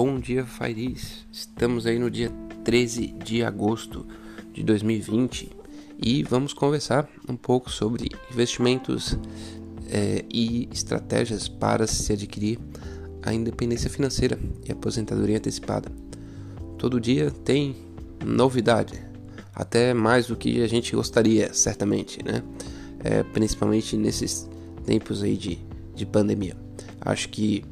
Bom dia, Fairis. Estamos aí no dia 13 de agosto de 2020 e vamos conversar um pouco sobre investimentos é, e estratégias para se adquirir a independência financeira e aposentadoria antecipada. Todo dia tem novidade, até mais do que a gente gostaria, certamente, né? É, principalmente nesses tempos aí de, de pandemia. Acho que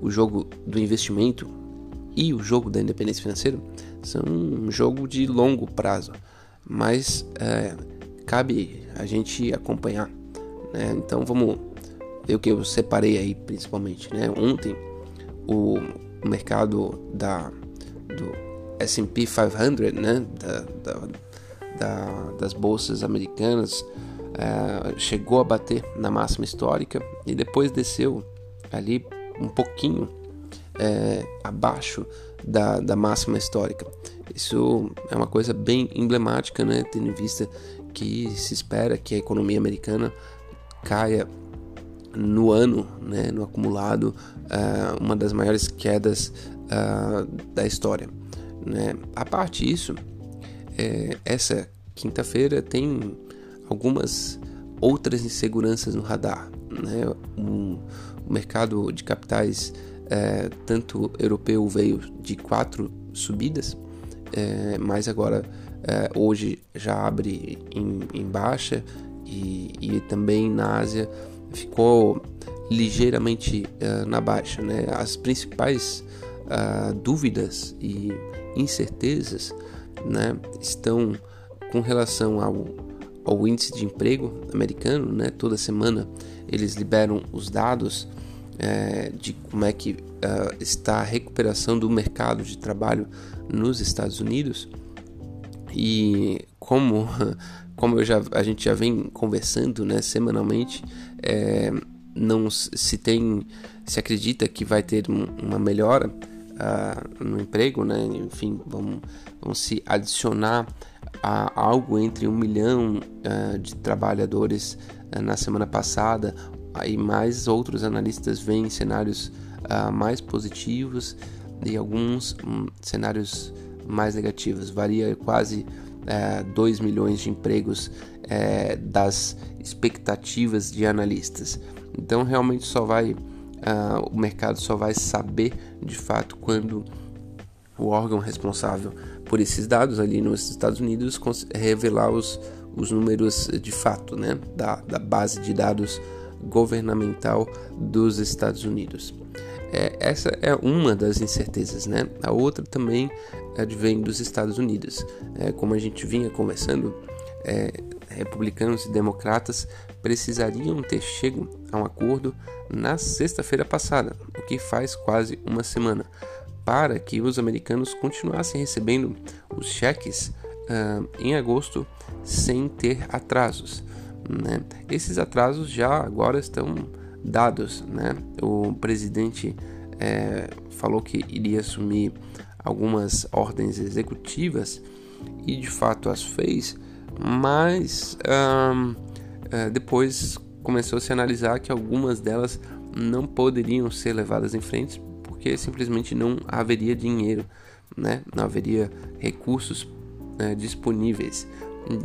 o jogo do investimento e o jogo da independência financeira são um jogo de longo prazo, mas é, cabe a gente acompanhar. Né? Então vamos ver o que eu separei aí principalmente. Né? Ontem o mercado da, do S&P 500, né? da, da, da, das bolsas americanas, é, chegou a bater na máxima histórica e depois desceu ali um pouquinho é, abaixo da, da máxima histórica. Isso é uma coisa bem emblemática, né? tendo em vista que se espera que a economia americana caia no ano, né, no acumulado, uh, uma das maiores quedas uh, da história. Né? A parte disso, é, essa quinta-feira tem algumas outras inseguranças no radar. Né? O mercado de capitais é, tanto europeu veio de quatro subidas, é, mas agora é, hoje já abre em, em baixa e, e, também na Ásia ficou ligeiramente é, na baixa. Né? As principais é, dúvidas e incertezas né, estão com relação ao, ao índice de emprego americano. Né? Toda semana eles liberam os dados é, de como é que uh, está a recuperação do mercado de trabalho nos Estados Unidos. E como como eu já, a gente já vem conversando né, semanalmente é, não se tem se acredita que vai ter uma melhora uh, no emprego né enfim vamos, vamos se adicionar a algo entre um milhão uh, de trabalhadores uh, na semana passada Aí mais outros analistas veem cenários uh, mais positivos e alguns um, cenários mais negativos. Varia quase eh, 2 milhões de empregos uh, das expectativas de analistas. Então realmente só vai uh, o mercado só vai saber de fato quando o órgão responsável por esses dados ali nos Estados Unidos revelar os, os números de fato, né, da, da base de dados governamental dos Estados Unidos. É, essa é uma das incertezas, né? A outra também advém dos Estados Unidos. É, como a gente vinha conversando, é, republicanos e democratas precisariam ter chego a um acordo na sexta-feira passada, o que faz quase uma semana, para que os americanos continuassem recebendo os cheques uh, em agosto sem ter atrasos. Né? Esses atrasos já agora estão dados. Né? O presidente é, falou que iria assumir algumas ordens executivas e de fato as fez, mas é, depois começou a se analisar que algumas delas não poderiam ser levadas em frente porque simplesmente não haveria dinheiro, né? não haveria recursos é, disponíveis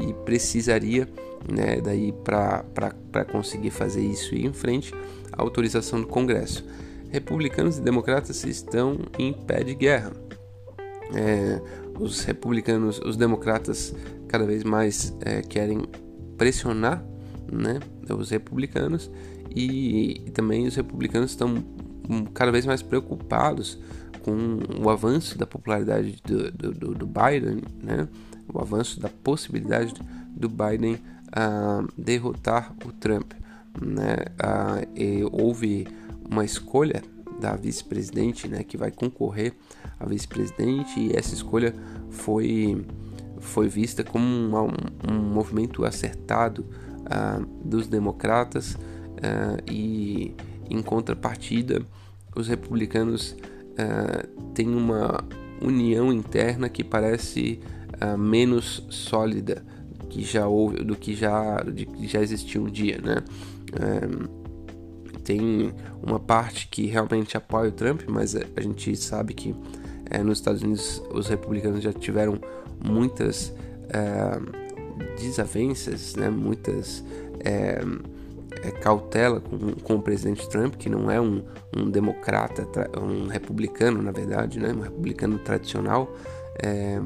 e precisaria né, daí para conseguir fazer isso e ir em frente, a autorização do Congresso. Republicanos e democratas estão em pé de guerra. É, os republicanos, os democratas cada vez mais é, querem pressionar né, os republicanos e, e também os republicanos estão cada vez mais preocupados com o avanço da popularidade do, do, do Biden, né, o avanço da possibilidade do Biden uh, derrotar o Trump. Né? Uh, houve uma escolha da vice-presidente né, que vai concorrer a vice-presidente e essa escolha foi, foi vista como um, um, um movimento acertado uh, dos democratas uh, e em contrapartida os republicanos uh, têm uma união interna que parece menos sólida que já houve, do que já, de, já existiu um dia, né? É, tem uma parte que realmente apoia o Trump, mas a gente sabe que é, nos Estados Unidos os republicanos já tiveram muitas é, desavenças, né, muitas é, é, cautela com, com o presidente Trump, que não é um, um democrata, um republicano, na verdade, né, um republicano tradicional, é,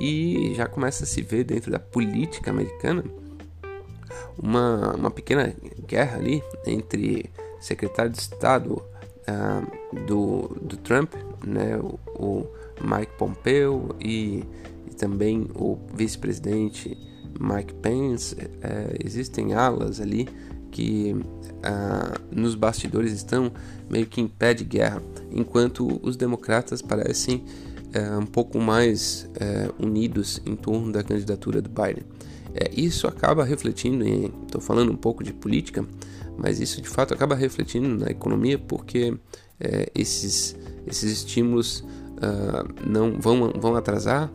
e já começa a se ver dentro da política americana uma, uma pequena guerra ali entre secretário de Estado uh, do, do Trump, né, o, o Mike Pompeo e, e também o vice-presidente Mike Pence. Uh, existem alas ali que uh, nos bastidores estão meio que em pé de guerra, enquanto os democratas parecem uh, um pouco mais uh, unidos em torno da candidatura do Biden. isso acaba refletindo em. Estou falando um pouco de política, mas isso de fato acaba refletindo na economia porque esses, esses estímulos não vão, vão atrasar,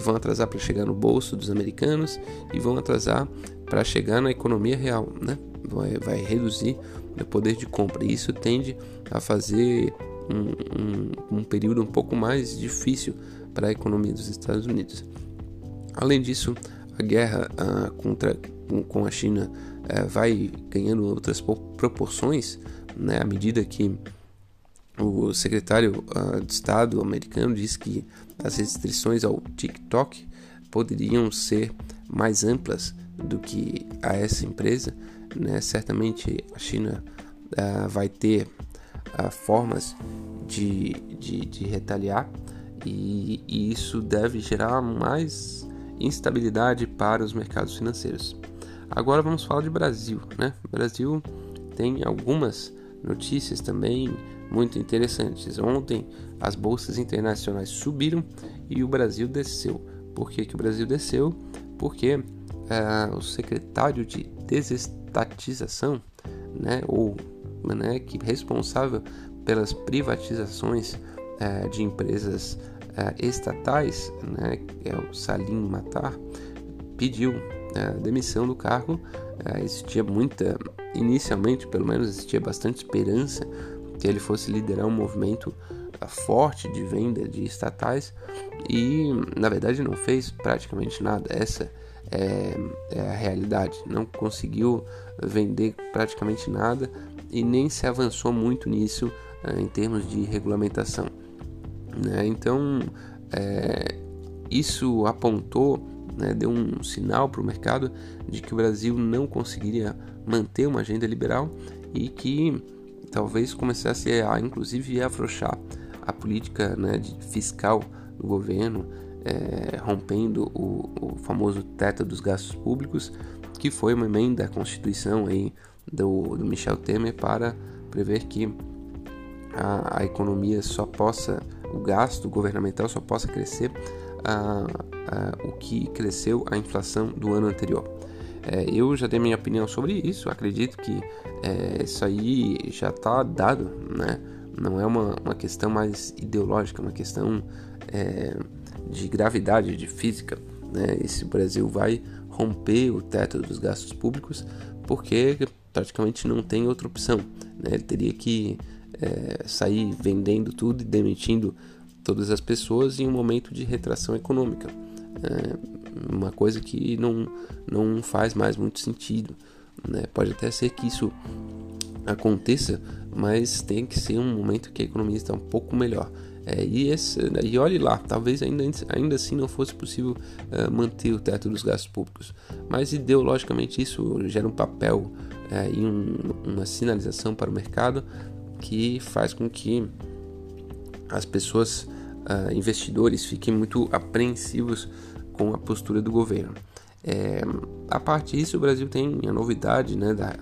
vão atrasar para chegar no bolso dos americanos e vão atrasar para chegar na economia real, né? vai, vai reduzir o poder de compra. E isso tende a fazer um, um, um período um pouco mais difícil para a economia dos Estados Unidos. Além disso, a guerra uh, contra, com a China uh, vai ganhando outras proporções né, à medida que o secretário uh, de Estado americano diz que as restrições ao TikTok poderiam ser mais amplas do que a essa empresa né? Certamente a China uh, vai ter uh, formas de, de, de retaliar e, e, isso deve gerar mais instabilidade para os mercados financeiros. Agora vamos falar de Brasil, né? Brasil tem algumas notícias também muito interessantes. Ontem as bolsas internacionais subiram e o Brasil desceu. Por que, que o Brasil desceu? Porque uh, o secretário de desestabilização estatização, né, ou né, que responsável pelas privatizações é, de empresas é, estatais, né, que é o Salim Matar, pediu é, demissão do cargo. É, existia muita, inicialmente pelo menos, existia bastante esperança que ele fosse liderar um movimento é, forte de venda de estatais e na verdade não fez praticamente nada. Essa é, é a realidade. Não conseguiu vender praticamente nada e nem se avançou muito nisso é, em termos de regulamentação. Né? Então, é, isso apontou, né, deu um sinal para o mercado de que o Brasil não conseguiria manter uma agenda liberal e que talvez começasse a, inclusive, afrouxar a política né, fiscal do governo é, rompendo o, o, famoso teto dos gastos públicos, que foi uma emenda à Constituição aí do, do Michel Temer para prever que a, a, economia só possa, o gasto governamental só possa crescer a, a, o que cresceu a inflação do ano anterior. É, eu já dei minha opinião sobre isso, acredito que é, isso aí já está dado, né? não é uma, uma questão mais ideológica, é uma questão é, de gravidade, de física. Né? Esse Brasil vai romper o teto dos gastos públicos porque praticamente não tem outra opção. Né? Ele teria que é, sair vendendo tudo e demitindo todas as pessoas em um momento de retração econômica. É uma coisa que não, não faz mais muito sentido. Né? Pode até ser que isso aconteça, mas tem que ser um momento que a economia está um pouco melhor. É, e, esse, e olhe lá, talvez ainda, ainda assim não fosse possível uh, manter o teto dos gastos públicos, mas ideologicamente isso gera um papel uh, e um, uma sinalização para o mercado que faz com que as pessoas, uh, investidores, fiquem muito apreensivos com a postura do governo. É, a parte disso, o Brasil tem a novidade né, da,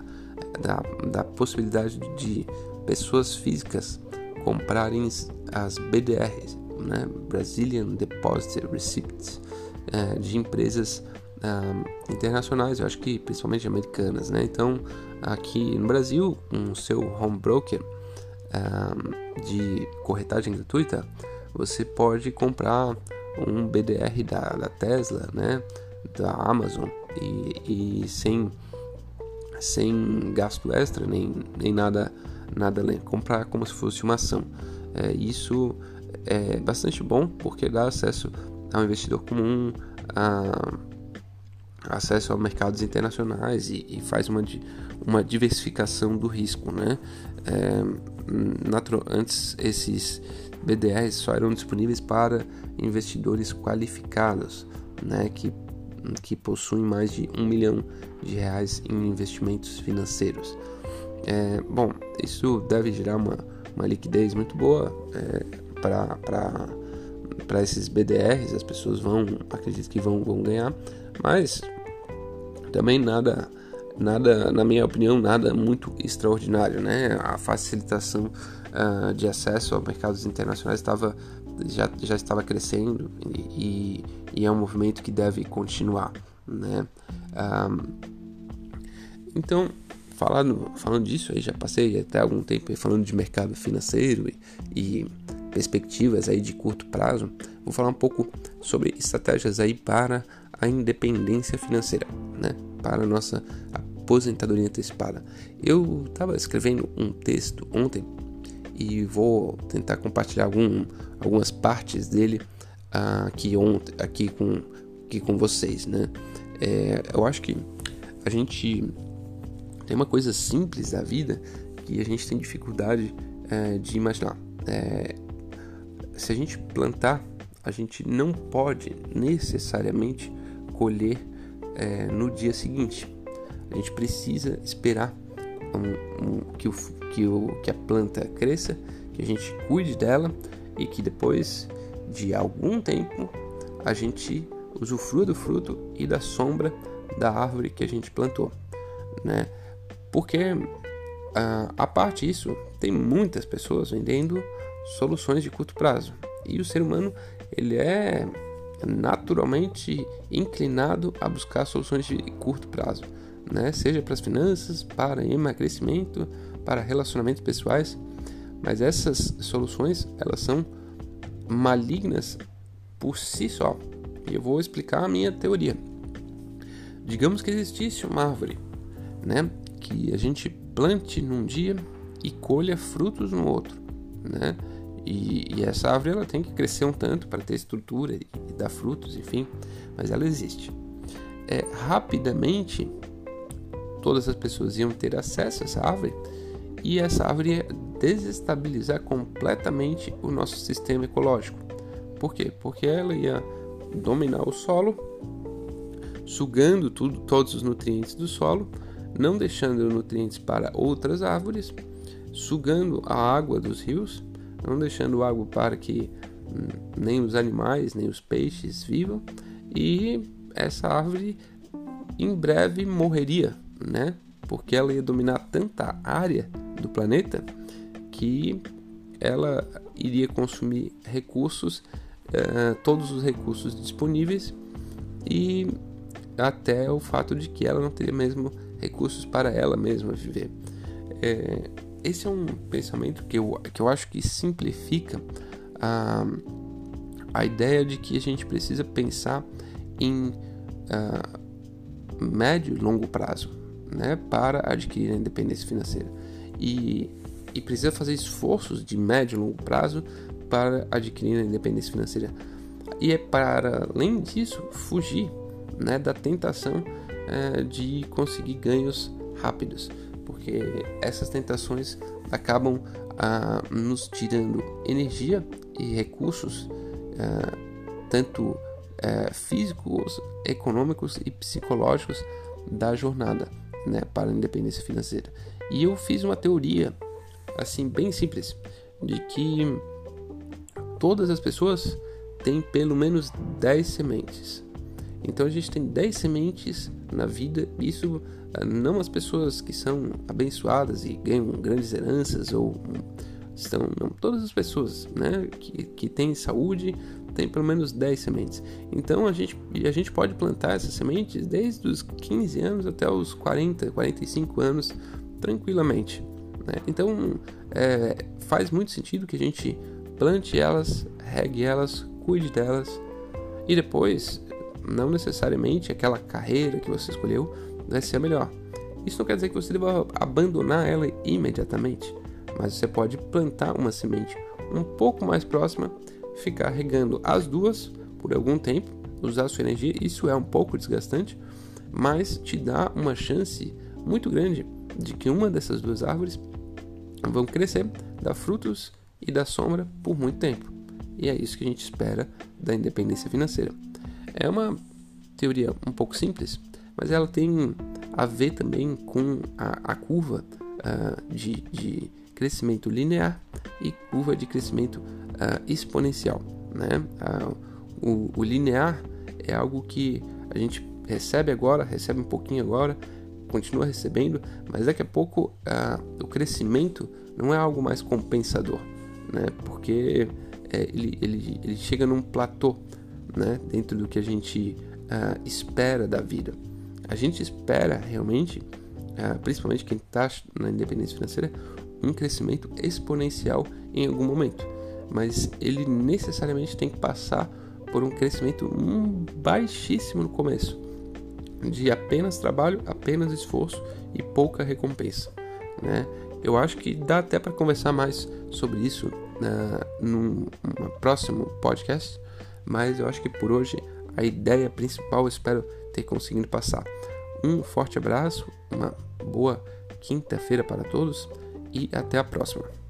da, da possibilidade de pessoas físicas comprarem as BDRs, né, Brazilian Deposit Receipts, é, de empresas um, internacionais, eu acho que principalmente americanas. Né? Então, aqui no Brasil, o seu home broker um, de corretagem gratuita, você pode comprar um BDR da, da Tesla, né, da Amazon, e, e sem sem gasto extra, nem, nem nada, nada além. Comprar como se fosse uma ação. É, isso é bastante bom porque dá acesso ao investidor comum, a, acesso a mercados internacionais e, e faz uma, uma diversificação do risco. Né? É, antes, esses BDRs só eram disponíveis para investidores qualificados, né? que que possuem mais de um milhão de reais em investimentos financeiros. É, bom, isso deve gerar uma, uma liquidez muito boa é, para esses BDRs, as pessoas vão, acredito que vão, vão ganhar, mas também nada, nada, na minha opinião, nada muito extraordinário, né? A facilitação uh, de acesso a mercados internacionais estava já, já estava crescendo e, e, é um movimento que deve continuar, né? Um, então, falando, falando disso, aí já passei até algum tempo falando de mercado financeiro e, e perspectivas aí de curto prazo, vou falar um pouco sobre estratégias aí para a independência financeira, né? Para a nossa aposentadoria antecipada. Eu estava escrevendo um texto ontem e vou tentar compartilhar algum, algumas partes dele aqui, ontem, aqui, com, aqui com vocês, né? É, eu acho que a gente tem uma coisa simples da vida que a gente tem dificuldade é, de imaginar. É, se a gente plantar, a gente não pode necessariamente colher é, no dia seguinte. A gente precisa esperar um, um, que, o, que, o, que a planta cresça, que a gente cuide dela e que depois de algum tempo a gente usufrua do fruto e da sombra da árvore que a gente plantou, né? Porque uh, a parte disso tem muitas pessoas vendendo soluções de curto prazo e o ser humano ele é naturalmente inclinado a buscar soluções de curto prazo né? seja para as finanças, para emagrecimento, para relacionamentos pessoais, mas essas soluções elas são malignas por si só. E eu vou explicar a minha teoria. Digamos que existisse uma árvore, né, que a gente plante num dia e colha frutos no outro, né? E, e, essa árvore ela tem que crescer um tanto para ter estrutura e, e dar frutos, enfim, mas ela existe. É, rapidamente todas as pessoas iam ter acesso a essa árvore e essa árvore ia desestabilizar completamente o nosso sistema ecológico. Por quê? Porque ela ia dominar o solo, sugando tudo, todos os nutrientes do solo, não deixando nutrientes para outras árvores, sugando a água dos rios, não deixando água para que hum, nem os animais nem os peixes vivam, e essa árvore em breve morreria né? Porque ela ia dominar tanta área do planeta que ela iria consumir recursos, uh, todos os recursos disponíveis e até o fato de que ela não teria mesmo recursos para ela mesma viver. É, esse é um pensamento que eu, que eu acho que simplifica a, a ideia de que a gente precisa pensar em uh, médio e longo prazo né, para adquirir a independência financeira. E, e precisa fazer esforços de médio e longo prazo para adquirir a independência financeira. E é para, além disso, fugir né, da tentação é, de conseguir ganhos rápidos, porque essas tentações acabam ah, nos tirando energia e recursos, ah, tanto eh, físicos, econômicos e psicológicos da jornada né, para a independência financeira. E eu fiz uma teoria assim bem simples de que todas as pessoas têm pelo menos 10 sementes. Então a gente tem 10 sementes na vida, isso ah, não as pessoas que são abençoadas e ganham grandes heranças ou estão não, todas as pessoas, né, que, que têm saúde, tem pelo menos 10 sementes. Então a gente, a gente pode plantar essas sementes desde os 15 anos até os 40, 45 anos tranquilamente. Né? Então é, faz muito sentido que a gente plante elas, regue elas, cuide delas e depois, não necessariamente aquela carreira que você escolheu vai ser a melhor. Isso não quer dizer que você deva abandonar ela imediatamente, mas você pode plantar uma semente um pouco mais próxima, ficar regando as duas por algum tempo, usar sua energia. Isso é um pouco desgastante, mas te dá uma chance muito grande de que uma dessas duas árvores vão crescer, dar frutos e dar sombra por muito tempo. E é isso que a gente espera da independência financeira. É uma teoria um pouco simples, mas ela tem a ver também com a, a curva uh, de, de, crescimento linear e curva de crescimento uh, exponencial. Né? Uh, o, o linear é algo que a gente recebe agora, recebe um pouquinho agora, continua recebendo, mas daqui a pouco o crescimento não é algo mais compensador, né? porque é, ele, ele, ele chega num platô né? dentro do que a gente uh, espera da vida. A gente espera realmente, uh, principalmente quem está na independência financeira, um crescimento exponencial em algum momento, mas ele necessariamente tem que passar por um crescimento um, baixíssimo no começo, de apenas trabalho, apenas esforço e pouca recompensa. Né? Eu acho que dá até para conversar mais sobre isso uh, num, num próximo podcast, mas eu acho que por hoje a ideia principal eu espero ter conseguido passar. Um forte abraço, uma boa quinta-feira para todos e até a próxima.